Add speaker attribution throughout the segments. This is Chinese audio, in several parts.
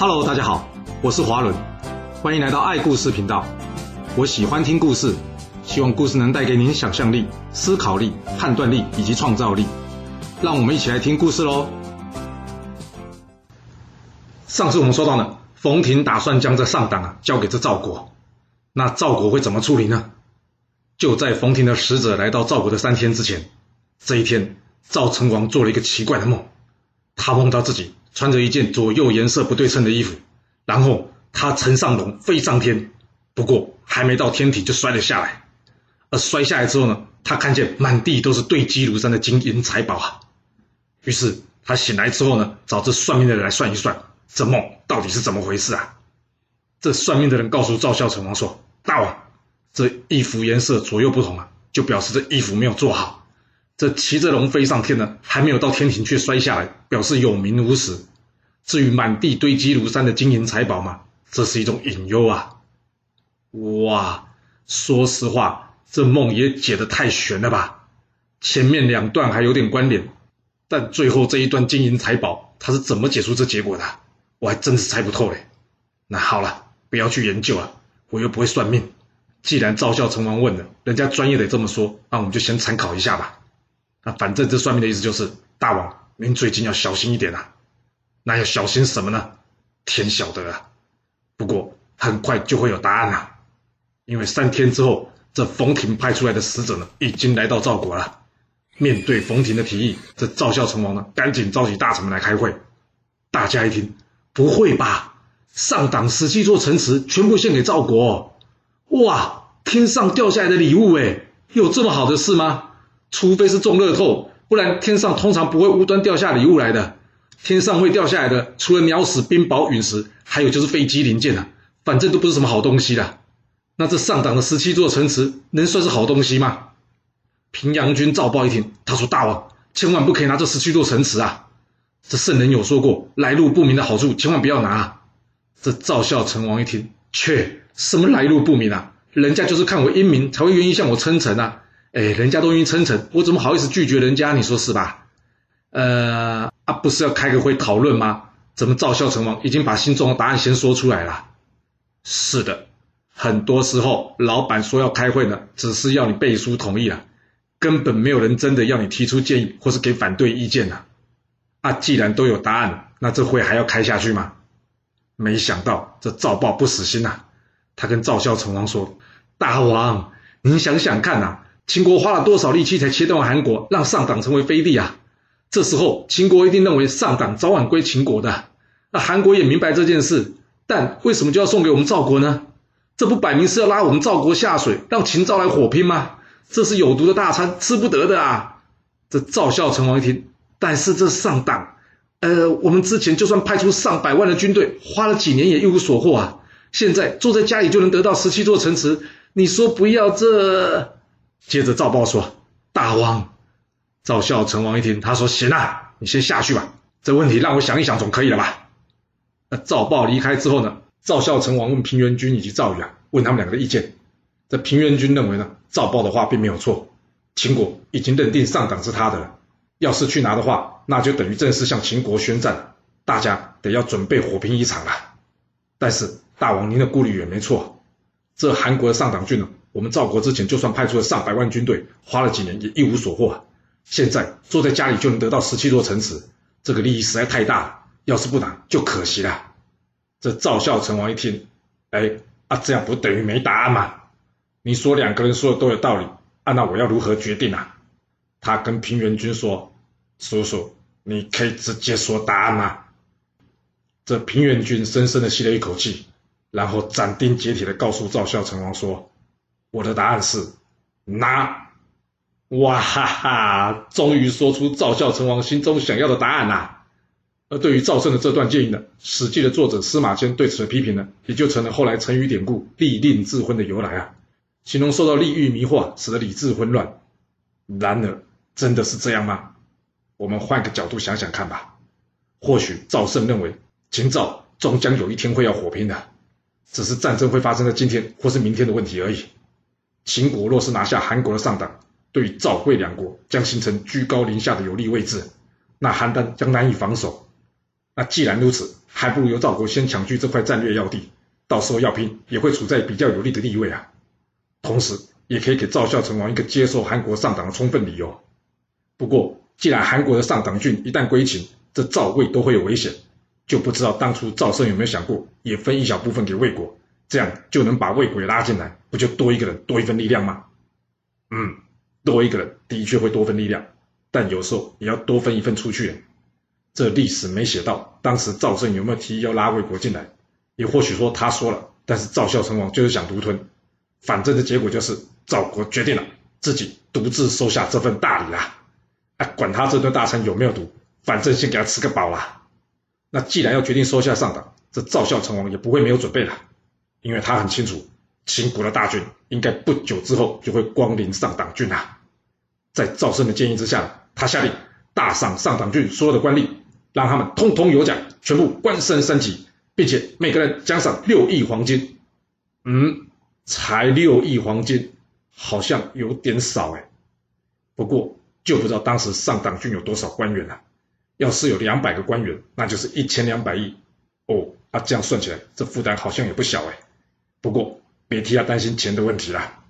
Speaker 1: Hello，大家好，我是华伦，欢迎来到爱故事频道。我喜欢听故事，希望故事能带给您想象力、思考力、判断力以及创造力。让我们一起来听故事喽。上次我们说到呢，冯亭打算将这上党啊交给这赵国，那赵国会怎么处理呢？就在冯亭的使者来到赵国的三天之前，这一天，赵成王做了一个奇怪的梦，他梦到自己。穿着一件左右颜色不对称的衣服，然后他乘上龙飞上天，不过还没到天体就摔了下来。而摔下来之后呢，他看见满地都是堆积如山的金银财宝啊。于是他醒来之后呢，找这算命的人来算一算，这梦到底是怎么回事啊？这算命的人告诉赵孝成王说：“大王，这衣服颜色左右不同啊，就表示这衣服没有做好。”这骑着龙飞上天呢，还没有到天庭却摔下来，表示有名无实。至于满地堆积如山的金银财宝嘛，这是一种隐忧啊。哇，说实话，这梦也解得太玄了吧？前面两段还有点关联，但最后这一段金银财宝，他是怎么解出这结果的？我还真是猜不透嘞。那好了，不要去研究了，我又不会算命。既然赵孝成王问了，人家专业的这么说，那我们就先参考一下吧。那反正这算命的意思就是，大王您最近要小心一点啊。那要小心什么呢？天晓得啊。不过很快就会有答案啊，因为三天之后，这冯亭派出来的使者呢，已经来到赵国了。面对冯亭的提议，这赵孝成王呢，赶紧召集大臣们来开会。大家一听，不会吧？上党十七座城池全部献给赵国？哇，天上掉下来的礼物诶，有这么好的事吗？除非是中乐透，不然天上通常不会无端掉下礼物来的。天上会掉下来的，除了鸟屎、冰雹、陨石，还有就是飞机零件啊，反正都不是什么好东西啦。那这上党的十七座城池能算是好东西吗？平阳君赵豹一听，他说：“大王，千万不可以拿这十七座城池啊！这圣人有说过，来路不明的好处千万不要拿啊。”这赵孝成王一听，切，什么来路不明啊？人家就是看我英明，才会愿意向我称臣啊。哎，人家都愿意称臣，我怎么好意思拒绝人家？你说是吧？呃，啊，不是要开个会讨论吗？怎么赵孝成王已经把心中的答案先说出来了？是的，很多时候老板说要开会呢，只是要你背书同意了，根本没有人真的要你提出建议或是给反对意见呢。啊，既然都有答案，那这会还要开下去吗？没想到这赵豹不死心呐，他跟赵孝成王说：“大王，您想想看呐。”秦国花了多少力气才切断韩国，让上党成为飞地啊？这时候秦国一定认为上党早晚归秦国的。那韩国也明白这件事，但为什么就要送给我们赵国呢？这不摆明是要拉我们赵国下水，让秦赵来火拼吗？这是有毒的大餐，吃不得的啊！这赵孝成王一听，但是这上党，呃，我们之前就算派出上百万的军队，花了几年也一无所获啊。现在坐在家里就能得到十七座城池，你说不要这？接着赵豹说：“大王。”赵孝成王一听，他说：“行啊，你先下去吧。这问题让我想一想，总可以了吧？”那赵豹离开之后呢？赵孝成王问平原君以及赵宇啊，问他们两个的意见。这平原君认为呢，赵豹的话并没有错，秦国已经认定上党是他的了。要是去拿的话，那就等于正式向秦国宣战，大家得要准备火拼一场了。但是大王您的顾虑也没错，这韩国的上党郡呢？我们赵国之前就算派出了上百万军队，花了几年也一无所获。现在坐在家里就能得到十七座城池，这个利益实在太大了。要是不拿就可惜了。这赵孝成王一听，哎，啊，这样不等于没答案吗？你说两个人说的都有道理，啊，那我要如何决定啊？他跟平原君说：“叔叔，你可以直接说答案吗？”这平原君深深的吸了一口气，然后斩钉截铁的告诉赵孝成王说。我的答案是拿，哇哈哈！终于说出赵孝成王心中想要的答案啦。而对于赵胜的这段建议呢，《史记》的作者司马迁对此的批评呢，也就成了后来成语典故“利令智昏”的由来啊，形容受到利欲迷惑，使得理智混乱。然而，真的是这样吗？我们换个角度想想看吧。或许赵胜认为秦赵终将有一天会要火拼的，只是战争会发生在今天或是明天的问题而已。秦国若是拿下韩国的上党，对于赵魏两国将形成居高临下的有利位置，那邯郸将难以防守。那既然如此，还不如由赵国先抢据这块战略要地，到时候要拼也会处在比较有利的地位啊。同时，也可以给赵孝成王一个接受韩国上党的充分理由。不过，既然韩国的上党郡一旦归秦，这赵魏都会有危险，就不知道当初赵胜有没有想过，也分一小部分给魏国，这样就能把魏国也拉进来，不就多一个人，多一份力量吗？嗯，多一个人的确会多分力量，但有时候也要多分一份出去。这历史没写到，当时赵胜有没有提议要拉魏国进来？也或许说他说了，但是赵孝成王就是想独吞。反正的结果就是赵国决定了自己独自收下这份大礼啦。啊，管他这顿大餐有没有毒，反正先给他吃个饱啦。那既然要决定收下上党，这赵孝成王也不会没有准备了，因为他很清楚秦国的大军应该不久之后就会光临上党郡啊。在赵胜的建议之下，他下令大赏上党郡所有的官吏，让他们通通有奖，全部官升三级，并且每个人奖赏六亿黄金。嗯，才六亿黄金，好像有点少哎。不过。就不知道当时上党郡有多少官员了，啊。要是有两百个官员，那就是一千两百亿哦。啊，这样算起来，这负担好像也不小哎。不过别替他担心钱的问题啦，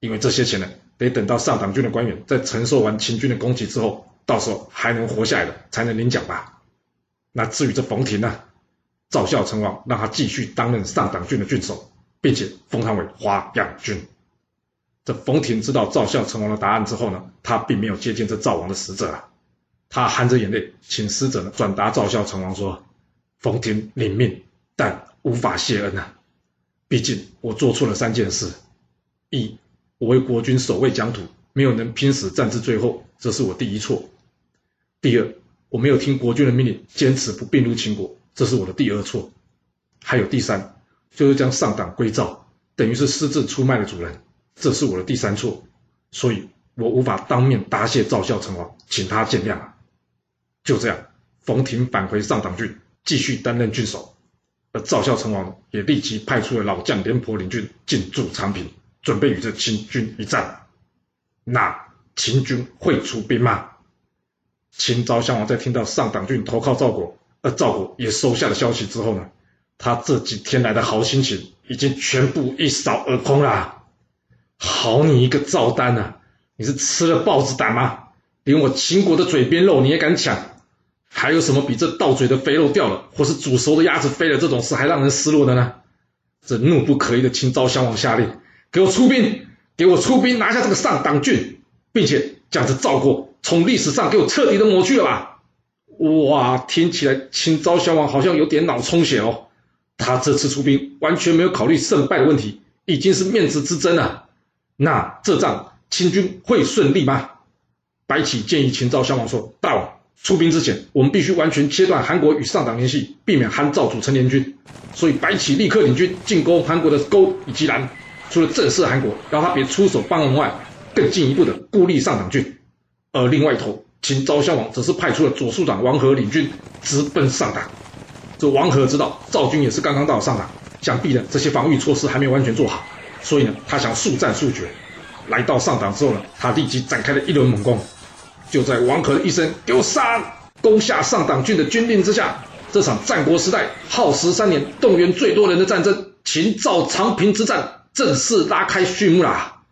Speaker 1: 因为这些钱呢，得等到上党郡的官员在承受完秦军的攻击之后，到时候还能活下来的，才能领奖吧。那至于这冯亭呢，赵孝成王让他继续担任上党郡的郡守，并且封他为华阳君。这冯亭知道赵孝成王的答案之后呢，他并没有接见这赵王的使者啊，他含着眼泪请使者呢转达赵孝成王说：“冯亭领命，但无法谢恩啊。毕竟我做错了三件事：一，我为国君守卫疆土，没有能拼死战至最后，这是我第一错；第二，我没有听国君的命令，坚持不并入秦国，这是我的第二错；还有第三，就是将上党归赵，等于是私自出卖了主人。”这是我的第三错，所以我无法当面答谢赵孝成王，请他见谅啊。就这样，冯亭返回上党郡，继续担任郡守，而赵孝成王也立即派出了老将廉颇领军进驻长平，准备与这秦军一战。那秦军会出兵吗？秦昭襄王在听到上党郡投靠赵国，而赵国也收下了消息之后呢，他这几天来的好心情已经全部一扫而空了。好你一个赵丹啊！你是吃了豹子胆吗？连我秦国的嘴边肉你也敢抢？还有什么比这到嘴的肥肉掉了，或是煮熟的鸭子飞了这种事还让人失落的呢？这怒不可遏的秦昭襄王下令，给我出兵，给我出兵拿下这个上党郡，并且将这赵国从历史上给我彻底的抹去了吧！哇，听起来秦昭襄王好像有点脑充血哦。他这次出兵完全没有考虑胜败的问题，已经是面子之争了。那这仗秦军会顺利吗？白起建议秦昭襄王说：“大王出兵之前，我们必须完全切断韩国与上党联系，避免韩赵组成联军。所以白起立刻领军进攻韩国的沟以及兰。除了震慑韩国，让他别出手帮忙外，更进一步的孤立上党郡。而另外一头，秦昭襄王则是派出了左庶长王和领军直奔上党。这王和知道赵军也是刚刚到上党，想必呢这些防御措施还没有完全做好。”所以呢，他想速战速决。来到上党之后呢，他立即展开了一轮猛攻。就在王和的一声“给我杀”，攻下上党郡的军令之下，这场战国时代耗时三年、动员最多人的战争——秦赵长平之战，正式拉开序幕啦！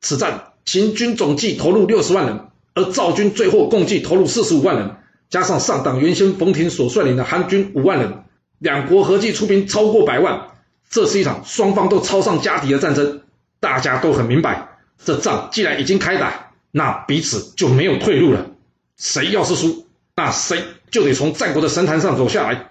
Speaker 1: 此战，秦军总计投入六十万人，而赵军最后共计投入四十五万人，加上上党原先冯亭所率领的韩军五万人，两国合计出兵超过百万。这是一场双方都超上家底的战争，大家都很明白，这仗既然已经开打，那彼此就没有退路了。谁要是输，那谁就得从战国的神坛上走下来。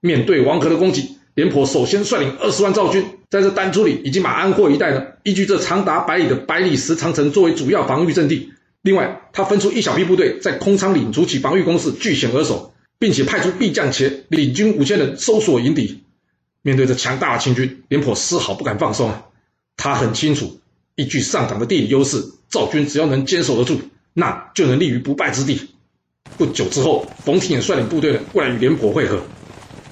Speaker 1: 面对王和的攻击，廉颇首先率领二十万赵军，在这丹朱里以及马安霍一带呢，依据这长达百里的百里石长城作为主要防御阵地。另外，他分出一小批部队在空仓岭筑起防御工事，据险而守，并且派出裨将且领军五千人搜索迎敌。面对着强大的秦军，廉颇丝毫不敢放松啊！他很清楚，依据上党的地理优势，赵军只要能坚守得住，那就能立于不败之地。不久之后，冯亭也率领部队呢过来与廉颇会合。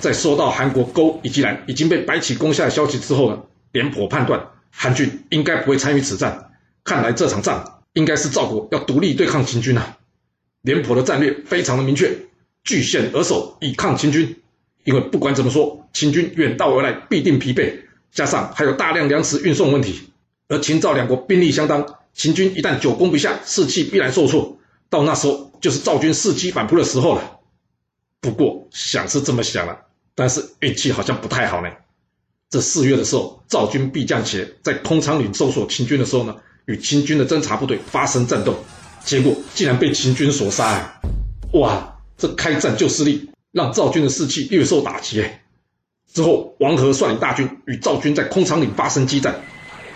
Speaker 1: 在收到韩国勾以及兰已经被白起攻下的消息之后呢，廉颇判断韩军应该不会参与此战。看来这场仗应该是赵国要独立对抗秦军啊！廉颇的战略非常的明确，据险而守，以抗秦军。因为不管怎么说，秦军远道而来，必定疲惫，加上还有大量粮食运送问题。而秦赵两国兵力相当，秦军一旦久攻不下，士气必然受挫。到那时候，就是赵军伺机反扑的时候了。不过想是这么想了，但是运气好像不太好呢。这四月的时候，赵军必将且在空仓岭搜索秦军的时候呢，与秦军的侦察部队发生战斗，结果竟然被秦军所杀啊！哇，这开战就失利，让赵军的士气略受打击。之后，王和率领大军与赵军在空仓岭发生激战。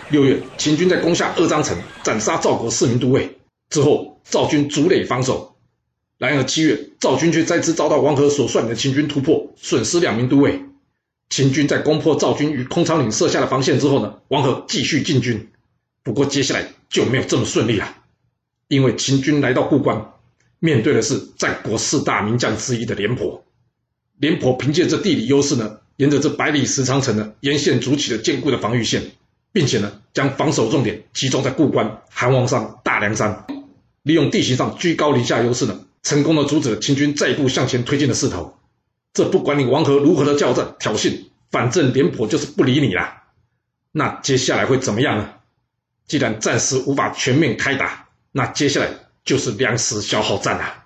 Speaker 1: 六月，秦军在攻下二张城，斩杀赵国四名都尉。之后，赵军筑垒防守。然而七月，赵军却再次遭到王和所率领的秦军突破，损失两名都尉。秦军在攻破赵军于空仓岭设下的防线之后呢，王和继续进军。不过接下来就没有这么顺利了，因为秦军来到固关，面对的是战国四大名将之一的廉颇。廉颇凭借这地理优势呢，沿着这百里石长城呢，沿线筑起了坚固的防御线，并且呢，将防守重点集中在固关、韩王山、大梁山，利用地形上居高临下优势呢，成功的阻止了秦军再一步向前推进的势头。这不管你王和如何的叫战挑衅，反正廉颇就是不理你啦。那接下来会怎么样呢？既然暂时无法全面开打，那接下来就是粮食消耗战啊！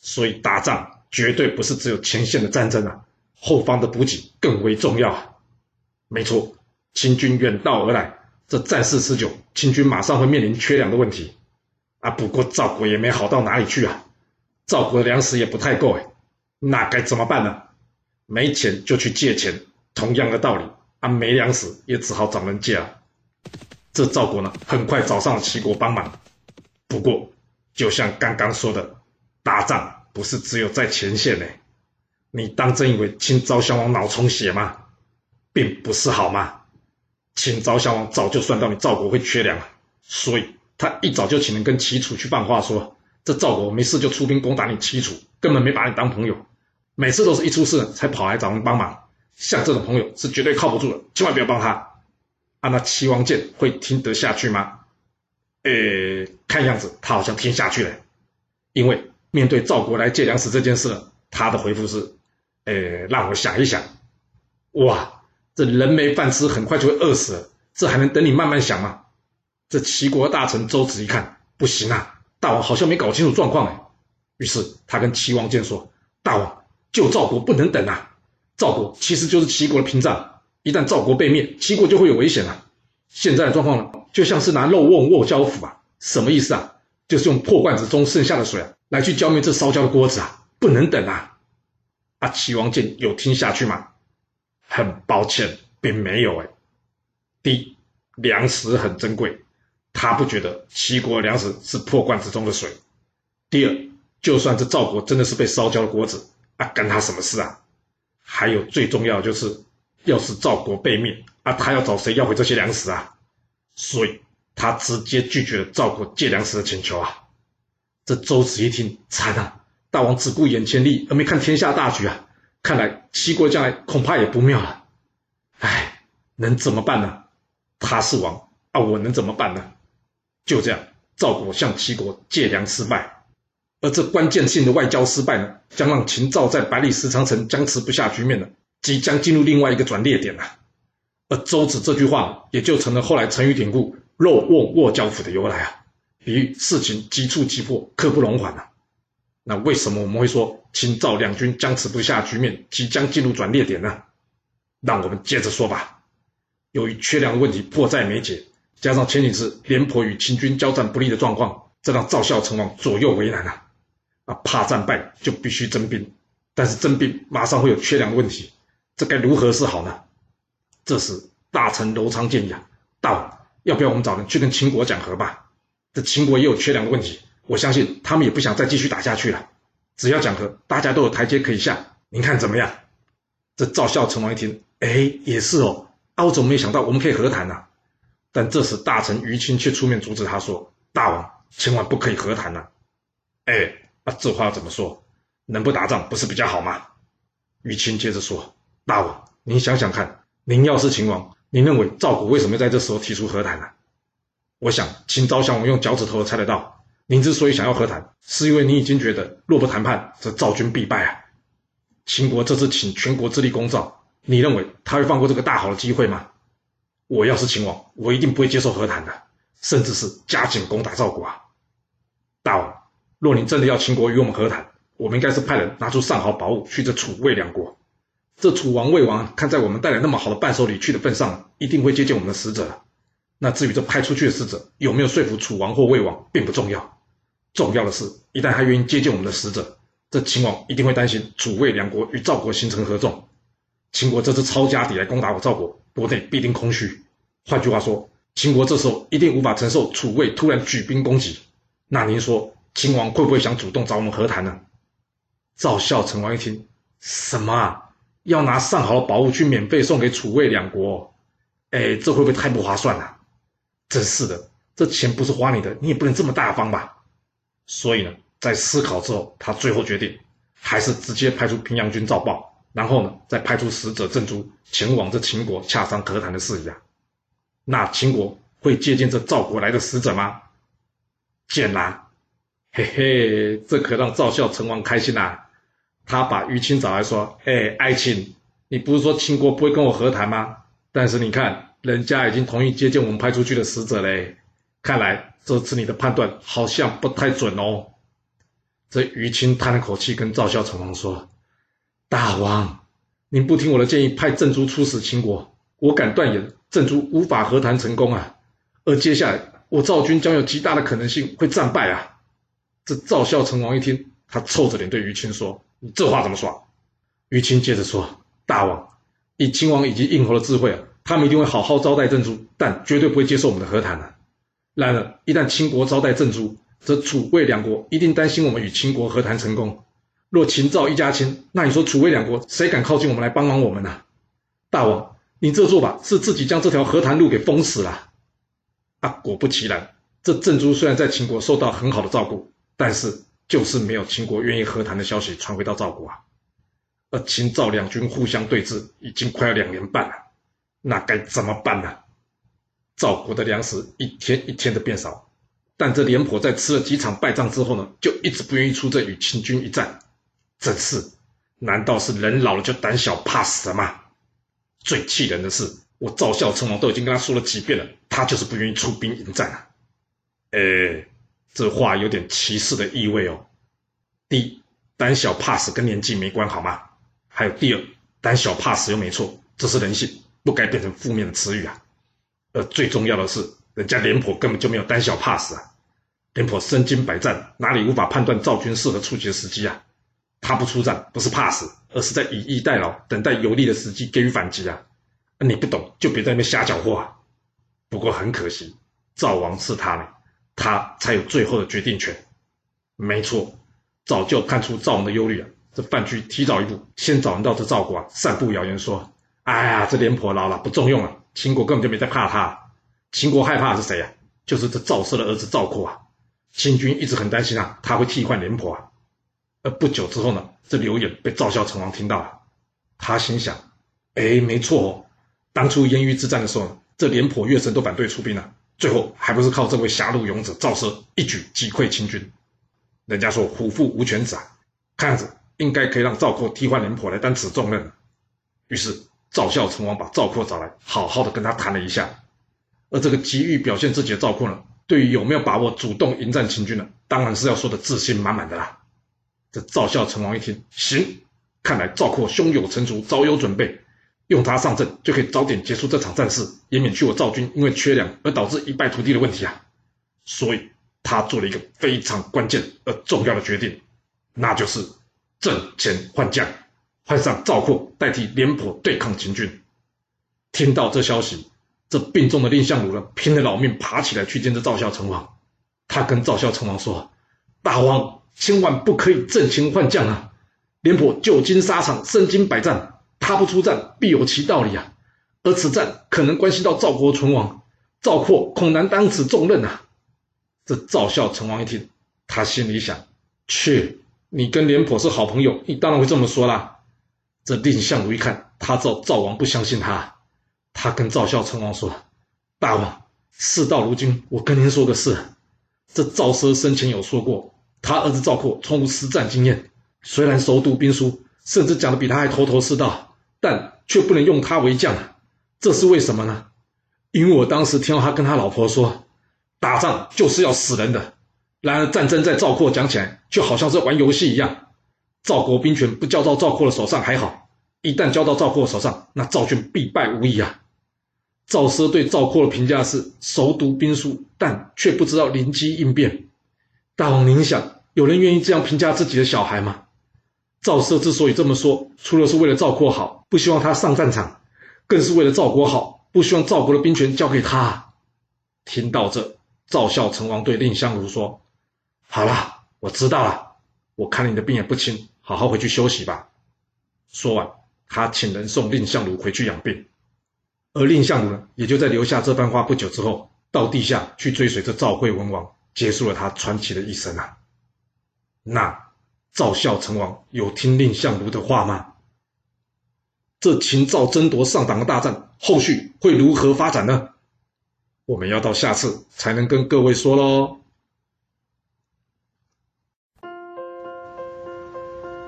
Speaker 1: 所以打仗绝对不是只有前线的战争啊，后方的补给更为重要啊！没错，秦军远道而来，这战事持久，秦军马上会面临缺粮的问题啊！不过赵国也没好到哪里去啊，赵国的粮食也不太够哎，那该怎么办呢？没钱就去借钱，同样的道理啊，没粮食也只好找人借啊。这赵国呢，很快找上了齐国帮忙。不过，就像刚刚说的，打仗不是只有在前线呢。你当真以为秦昭襄王脑充血吗？并不是好吗？秦昭襄王早就算到你赵国会缺粮，所以他一早就请人跟齐楚去放话说，这赵国没事就出兵攻打你齐楚，根本没把你当朋友。每次都是一出事才跑来找人帮忙，像这种朋友是绝对靠不住的，千万不要帮他。啊，那齐王建会听得下去吗？诶，看样子他好像听下去了，因为面对赵国来借粮食这件事，他的回复是：诶，让我想一想。哇，这人没饭吃，很快就会饿死了，这还能等你慢慢想吗？这齐国大臣周子一看，不行啊，大王好像没搞清楚状况哎。于是他跟齐王建说：“大王，救赵国不能等啊！赵国其实就是齐国的屏障。”一旦赵国被灭，齐国就会有危险了。现在的状况呢，就像是拿肉瓮瓮焦釜啊，什么意思啊？就是用破罐子中剩下的水啊，来去浇灭这烧焦的锅子啊，不能等啊！啊，齐王建有听下去吗？很抱歉，并没有哎。第一，粮食很珍贵，他不觉得齐国的粮食是破罐子中的水。第二，就算这赵国真的是被烧焦的锅子，啊，干他什么事啊？还有最重要的就是。要是赵国被灭啊，他要找谁要回这些粮食啊？所以他直接拒绝了赵国借粮食的请求啊！这周子一听，惨啊！大王只顾眼前利，而没看天下大局啊！看来齐国将来恐怕也不妙了。唉，能怎么办呢？他是王啊，我能怎么办呢？就这样，赵国向齐国借粮失败，而这关键性的外交失败呢，将让秦赵在百里石长城僵持不下局面呢。即将进入另外一个转捩点了，而周子这句话也就成了后来成语典故“肉瓮瓮焦釜”的由来啊，比喻事情急促急迫，刻不容缓啊。那为什么我们会说秦赵两军僵持不下局面即将进入转捩点呢？让我们接着说吧。由于缺粮的问题迫在眉睫，加上前几次廉颇与秦军交战不利的状况，这让赵孝成王左右为难啊。啊，怕战败就必须征兵，但是征兵马上会有缺粮的问题。这该如何是好呢？这时大臣楼昌建议啊，大王要不要我们找人去跟秦国讲和吧？这秦国也有缺粮的问题，我相信他们也不想再继续打下去了。只要讲和，大家都有台阶可以下。您看怎么样？这赵孝成王一听，哎，也是哦。啊，我怎么没想到我们可以和谈呢？但这时大臣于亲却出面阻止他说：“大王千万不可以和谈呐！”哎，啊，这话怎么说？能不打仗不是比较好吗？于亲接着说。大王，您想想看，您要是秦王，您认为赵国为什么在这时候提出和谈呢？我想秦昭襄王用脚趾头都猜得到，您之所以想要和谈，是因为你已经觉得若不谈判，则赵军必败啊。秦国这次请全国之力攻赵，你认为他会放过这个大好的机会吗？我要是秦王，我一定不会接受和谈的，甚至是加紧攻打赵国啊！大王，若您真的要秦国与我们和谈，我们应该是派人拿出上好宝物去这楚魏两国。这楚王、魏王看在我们带来那么好的伴手礼去的份上，一定会接见我们的使者。那至于这派出去的使者有没有说服楚王或魏王，并不重要，重要的是，一旦他愿意接见我们的使者，这秦王一定会担心楚魏两国与赵国形成合纵。秦国这次抄家底来攻打我赵国，国内必定空虚。换句话说，秦国这时候一定无法承受楚魏突然举兵攻击。那您说，秦王会不会想主动找我们和谈呢？赵孝成王一听，什么啊？要拿上好的宝物去免费送给楚魏两国？哎，这会不会太不划算了？真是的，这钱不是花你的，你也不能这么大方吧？所以呢，在思考之后，他最后决定，还是直接派出平阳君赵豹。然后呢，再派出使者郑珠前往这秦国洽商和谈的事宜啊。那秦国会接见这赵国来的使者吗？见啦，嘿嘿，这可让赵孝成王开心啦。他把于青找来说：“哎，爱卿，你不是说秦国不会跟我和谈吗？但是你看，人家已经同意接见我们派出去的使者嘞。看来这次你的判断好像不太准哦。”这于青叹了口气，跟赵孝成王说。大王，您不听我的建议，派郑珠出使秦国，我敢断言，郑珠无法和谈成功啊！而接下来，我赵军将有极大的可能性会战败啊！这赵孝成王一听，他臭着脸对于青说：“你这话怎么说？”于青接着说：“大王，以秦王以及应侯的智慧啊，他们一定会好好招待郑珠，但绝对不会接受我们的和谈啊。然而，一旦秦国招待郑珠，则楚魏两国一定担心我们与秦国和谈成功。”若秦赵一家亲，那你说楚魏两国谁敢靠近我们来帮忙我们呢、大王，你这做法是自己将这条和谈路给封死了。啊，果不其然，这郑珠虽然在秦国受到很好的照顾，但是就是没有秦国愿意和谈的消息传回到赵国啊。而秦赵两军互相对峙已经快要两年半了，那该怎么办呢？赵国的粮食一天一天的变少，但这廉颇在吃了几场败仗之后呢，就一直不愿意出阵与秦军一战。真是，难道是人老了就胆小怕死了吗？最气人的是，我赵孝成王都已经跟他说了几遍了，他就是不愿意出兵迎战啊！哎，这话有点歧视的意味哦。第一，胆小怕死跟年纪没关好吗？还有第二，胆小怕死又没错，这是人性，不该变成负面的词语啊。而最重要的是，人家廉颇根本就没有胆小怕死啊！廉颇身经百战，哪里无法判断赵军适合出击的时机啊？他不出战，不是怕死，而是在以逸待劳，等待有利的时机给予反击啊！你不懂，就别在那边瞎搅和啊！不过很可惜，赵王是他呢，他才有最后的决定权。没错，早就看出赵王的忧虑啊！这范雎提早一步，先找人到这赵国啊，散布谣言说：“哎呀，这廉颇老了，不中用了。秦国根本就没在怕他，秦国害怕的是谁啊？就是这赵奢的儿子赵括啊！秦军一直很担心啊，他会替换廉颇啊。”而不久之后呢，这流言被赵孝成王听到了，他心想：哎，没错哦，当初盐鱼之战的时候，这廉颇、乐生都反对出兵了，最后还不是靠这位侠路勇者赵奢一举击溃秦军。人家说虎父无犬子啊，看样子应该可以让赵括替换廉颇来担此重任。于是赵孝成王把赵括找来，好好的跟他谈了一下。而这个急于表现自己的赵括呢，对于有没有把握主动迎战秦军呢，当然是要说的自信满满的啦。这赵孝成王一听，行，看来赵括胸有成竹，早有准备，用他上阵就可以早点结束这场战事，也免去我赵军因为缺粮而导致一败涂地的问题啊。所以他做了一个非常关键而重要的决定，那就是阵前换将，换上赵括代替廉颇对抗秦军。听到这消息，这病重的蔺相如呢，拼了老命爬起来去见这赵孝成王，他跟赵孝成王说：“大王。”千万不可以阵前换将啊！廉颇久经沙场，身经百战，他不出战必有其道理啊。而此战可能关系到赵国存亡，赵括恐难担此重任啊。这赵孝成王一听，他心里想：去，你跟廉颇是好朋友，你当然会这么说啦。这蔺相如一看，他知道赵王不相信他，他跟赵孝成王说：“大王，事到如今，我跟您说个事。”这赵奢生前有说过，他儿子赵括从无实战经验，虽然熟读兵书，甚至讲的比他还头头是道，但却不能用他为将，这是为什么呢？因为我当时听到他跟他老婆说，打仗就是要死人的。然而战争在赵括讲起来，就好像是玩游戏一样。赵国兵权不交到赵括的手上还好，一旦交到赵括手上，那赵军必败无疑啊！赵奢对赵括的评价是熟读兵书，但却不知道灵机应变。大王您想，有人愿意这样评价自己的小孩吗？赵奢之所以这么说，除了是为了赵括好，不希望他上战场，更是为了赵国好，不希望赵国的兵权交给他。听到这，赵孝成王对蔺相如说：“好了，我知道了。我看你的病也不轻。”好好回去休息吧。说完，他请人送蔺相如回去养病，而蔺相如呢，也就在留下这番话不久之后，到地下去追随着赵惠文王，结束了他传奇的一生啊。那赵孝成王有听蔺相如的话吗？这秦赵争夺上党的大战，后续会如何发展呢？我们要到下次才能跟各位说喽。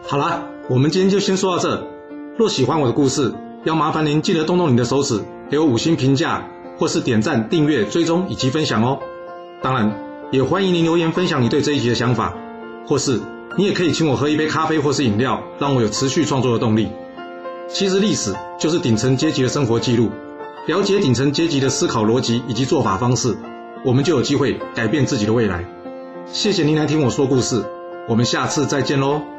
Speaker 1: 好啦，我们今天就先说到这。若喜欢我的故事，要麻烦您记得动动你的手指，给我五星评价，或是点赞、订阅、追踪以及分享哦。当然，也欢迎您留言分享你对这一集的想法，或是你也可以请我喝一杯咖啡或是饮料，让我有持续创作的动力。其实历史就是顶层阶级的生活记录，了解顶层阶级的思考逻辑以及做法方式，我们就有机会改变自己的未来。谢谢您来听我说故事，我们下次再见喽。